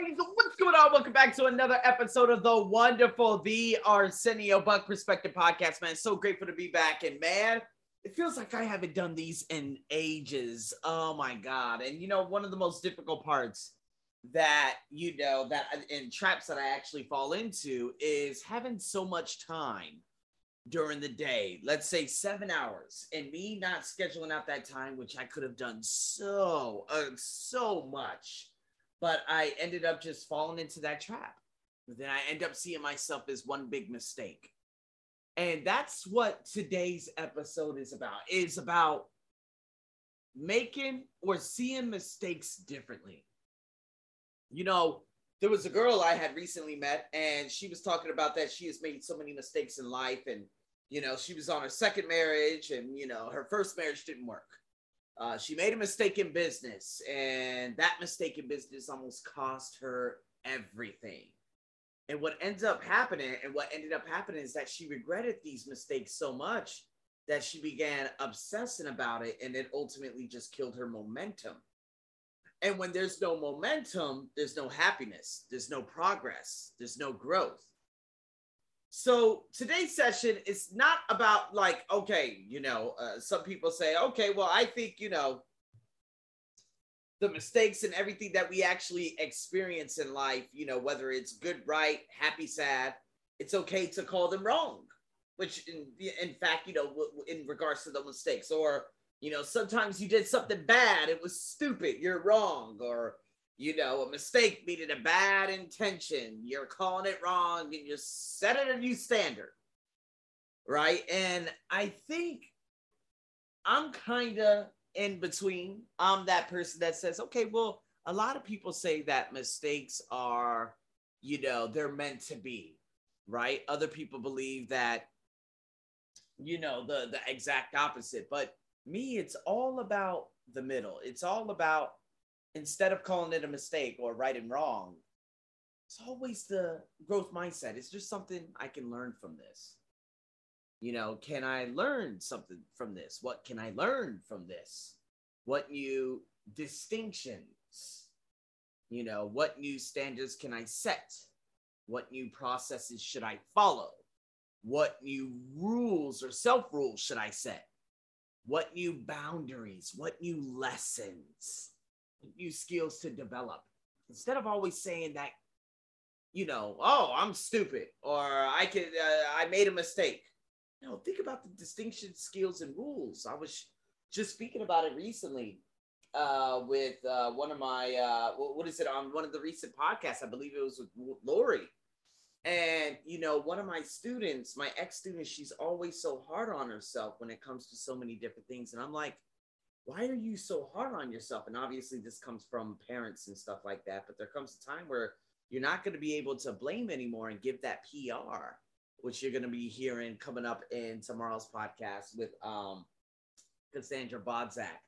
guys, what's going on? Welcome back to another episode of the wonderful, the Arsenio Buck Perspective Podcast, man. So grateful to be back, and man, it feels like I haven't done these in ages. Oh my god! And you know, one of the most difficult parts that you know that in traps that I actually fall into is having so much time during the day. Let's say seven hours, and me not scheduling out that time, which I could have done so uh, so much but I ended up just falling into that trap. Then I end up seeing myself as one big mistake. And that's what today's episode is about. Is about making or seeing mistakes differently. You know, there was a girl I had recently met, and she was talking about that she has made so many mistakes in life. And, you know, she was on her second marriage, and, you know, her first marriage didn't work. Uh, she made a mistake in business, and that mistake in business almost cost her everything. And what ends up happening, and what ended up happening, is that she regretted these mistakes so much that she began obsessing about it, and it ultimately just killed her momentum. And when there's no momentum, there's no happiness, there's no progress, there's no growth. So today's session is not about like, okay, you know, uh, some people say, okay, well, I think, you know, the mistakes and everything that we actually experience in life, you know, whether it's good, right, happy, sad, it's okay to call them wrong, which in, in fact, you know, in regards to the mistakes or, you know, sometimes you did something bad, it was stupid, you're wrong, or, you know, a mistake meaning a bad intention. You're calling it wrong and you set it a new standard. Right. And I think I'm kind of in between. I'm that person that says, okay, well, a lot of people say that mistakes are, you know, they're meant to be. Right. Other people believe that, you know, the, the exact opposite. But me, it's all about the middle. It's all about instead of calling it a mistake or right and wrong, it's always the growth mindset. It's just something I can learn from this. You know, can I learn something from this? What can I learn from this? What new distinctions? You know, what new standards can I set? What new processes should I follow? What new rules or self rules should I set? What new boundaries? What new lessons? New skills to develop. Instead of always saying that you know oh i'm stupid or i could uh, i made a mistake. No think about the distinction skills and rules. I was just speaking about it recently uh, with uh, one of my uh, what is it on one of the recent podcasts i believe it was with lori. And you know one of my students my ex student she's always so hard on herself when it comes to so many different things. And i'm like why are you so hard on yourself? And obviously, this comes from parents and stuff like that. But there comes a time where you're not going to be able to blame anymore and give that PR, which you're going to be hearing coming up in tomorrow's podcast with um, Cassandra Bodzak.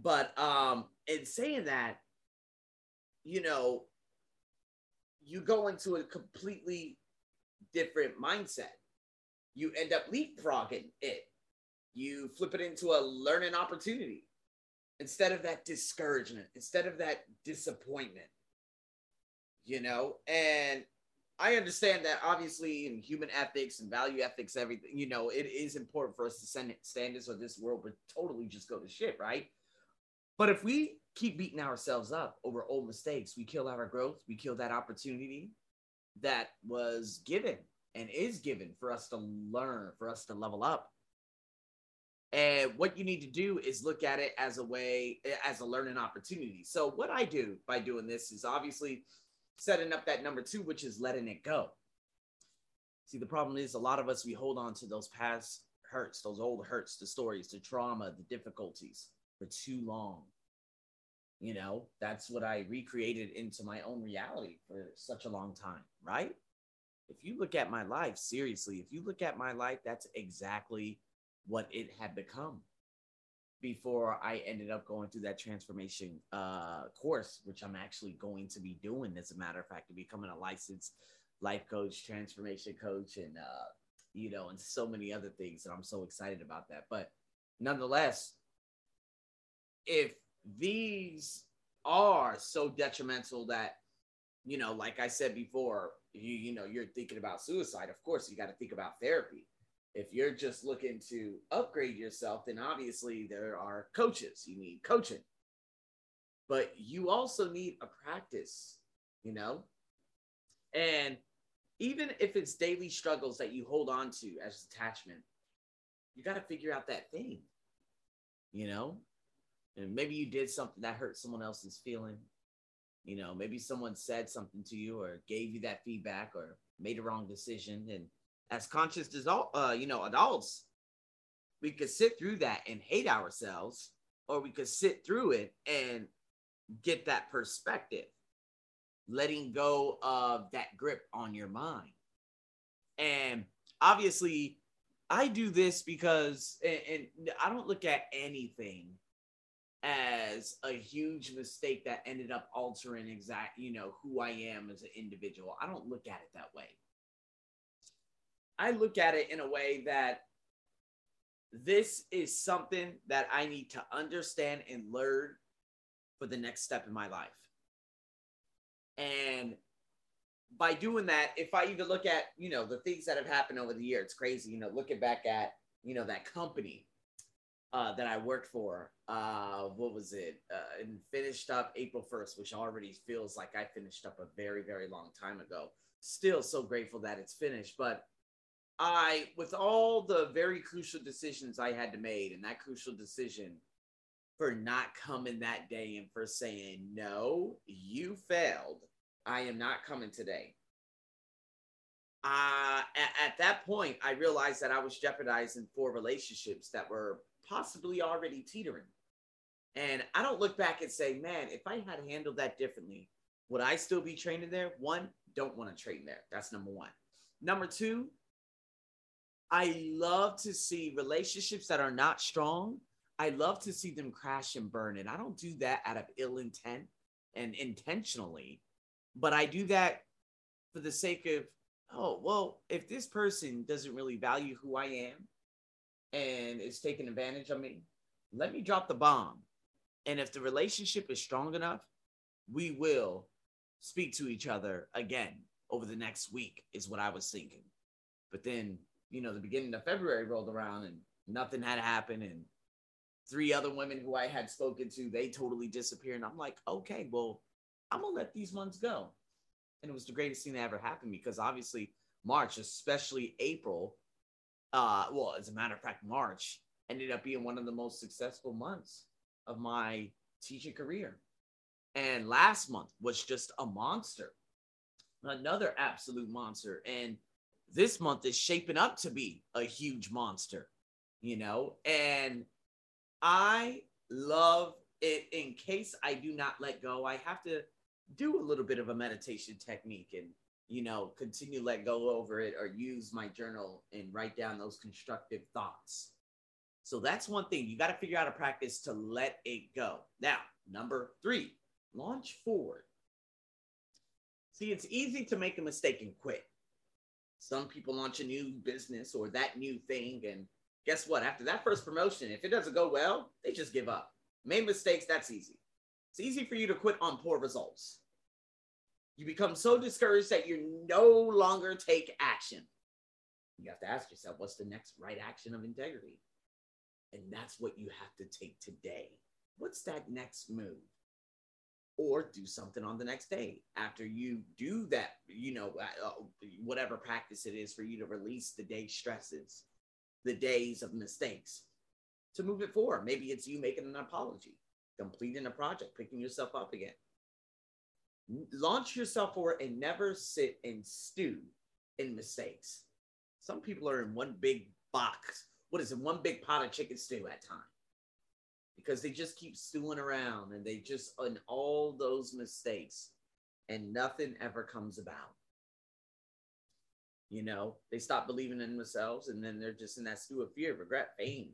But um, in saying that, you know, you go into a completely different mindset. You end up leapfrogging it. You flip it into a learning opportunity instead of that discouragement, instead of that disappointment, you know? And I understand that obviously in human ethics and value ethics, everything, you know, it is important for us to send standards or this world would totally just go to shit, right? But if we keep beating ourselves up over old mistakes, we kill our growth, we kill that opportunity that was given and is given for us to learn, for us to level up. And what you need to do is look at it as a way, as a learning opportunity. So, what I do by doing this is obviously setting up that number two, which is letting it go. See, the problem is a lot of us, we hold on to those past hurts, those old hurts, the stories, the trauma, the difficulties for too long. You know, that's what I recreated into my own reality for such a long time, right? If you look at my life, seriously, if you look at my life, that's exactly what it had become before I ended up going through that transformation uh, course, which I'm actually going to be doing, as a matter of fact, to becoming a licensed life coach, transformation coach, and uh, you know, and so many other things. And I'm so excited about that. But nonetheless, if these are so detrimental that you know, like I said before, you you know, you're thinking about suicide. Of course, you got to think about therapy. If you're just looking to upgrade yourself, then obviously there are coaches. You need coaching. But you also need a practice, you know? And even if it's daily struggles that you hold on to as attachment, you got to figure out that thing, you know? And maybe you did something that hurt someone else's feeling. You know, maybe someone said something to you or gave you that feedback or made a wrong decision. And as conscious adult, uh, you know, adults, we could sit through that and hate ourselves, or we could sit through it and get that perspective letting go of that grip on your mind. And obviously, I do this because, and, and, I don't look at anything as a huge mistake that ended up altering exact, you know, who I am as an individual. I don't look at it that way. I look at it in a way that this is something that I need to understand and learn for the next step in my life. And by doing that, if I even look at, you know, the things that have happened over the year, it's crazy, you know, looking back at, you know, that company uh, that I worked for, uh, what was it? Uh, and finished up April 1st, which already feels like I finished up a very, very long time ago. Still so grateful that it's finished. But I, with all the very crucial decisions I had to make, and that crucial decision for not coming that day and for saying, no, you failed. I am not coming today. Uh, at, at that point, I realized that I was jeopardizing four relationships that were possibly already teetering. And I don't look back and say, man, if I had handled that differently, would I still be training there? One, don't want to train there. That's number one. Number two, I love to see relationships that are not strong I love to see them crash and burn. And I don't do that out of ill intent and intentionally, but I do that for the sake of, oh, well, if this person doesn't really value who I am and is taking advantage of me, let me drop the bomb. And if the relationship is strong enough, we will speak to each other again over the next week, is what I was thinking. But then, you know, the beginning of February rolled around and nothing had happened. And three other women who I had spoken to, they totally disappeared. And I'm like, okay, well, I'm gonna let these ones go. And it was the greatest thing that ever happened because obviously March, especially April, uh, well, as a matter of fact, March ended up being one of the most successful months of my teaching career. And last month was just a monster, another absolute monster. And this month is shaping up to be a huge monster, you know? And I love it. In case I do not let go, I have to do a little bit of a meditation technique and you know continue let go over it or use my journal and write down those constructive thoughts. So that's one thing. You got to figure out a practice to let it go. Now number three launch forward. See it's easy to make a mistake and quit some people launch a new business or that new thing and guess what? After that first promotion, if it doesn't go well, they just give up. Made mistakes, that's easy. It's easy for you to quit on poor results. You become so discouraged that you no longer take action. You have to ask yourself, what's the next right action of integrity? And that's what you have to take today. What's that next move? Or do something on the next day after you do that, you know, uh, whatever practice it is for you to release the day stresses the days of mistakes to move it forward. Maybe it's you making an apology, completing a project, picking yourself up again. Launch yourself forward and never sit and stew in mistakes. Some people are in one big box. What is it? One big pot of chicken stew at time because they just keep stewing around and they just on all those mistakes and nothing ever comes about. You know, they stop believing in themselves and then they're just in that stew of fear, regret, pain,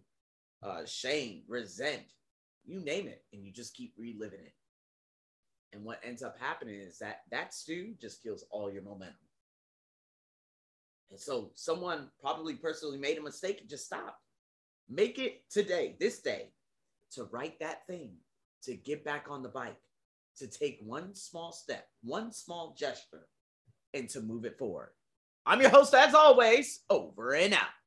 uh, shame, resent, you name it, and you just keep reliving it. And what ends up happening is that that stew just kills all your momentum. And so someone probably personally made a mistake and just stopped. Make it today, this day, to write that thing, to get back on the bike, to take one small step, one small gesture, and to move it forward. I'm your host, as always, over and out.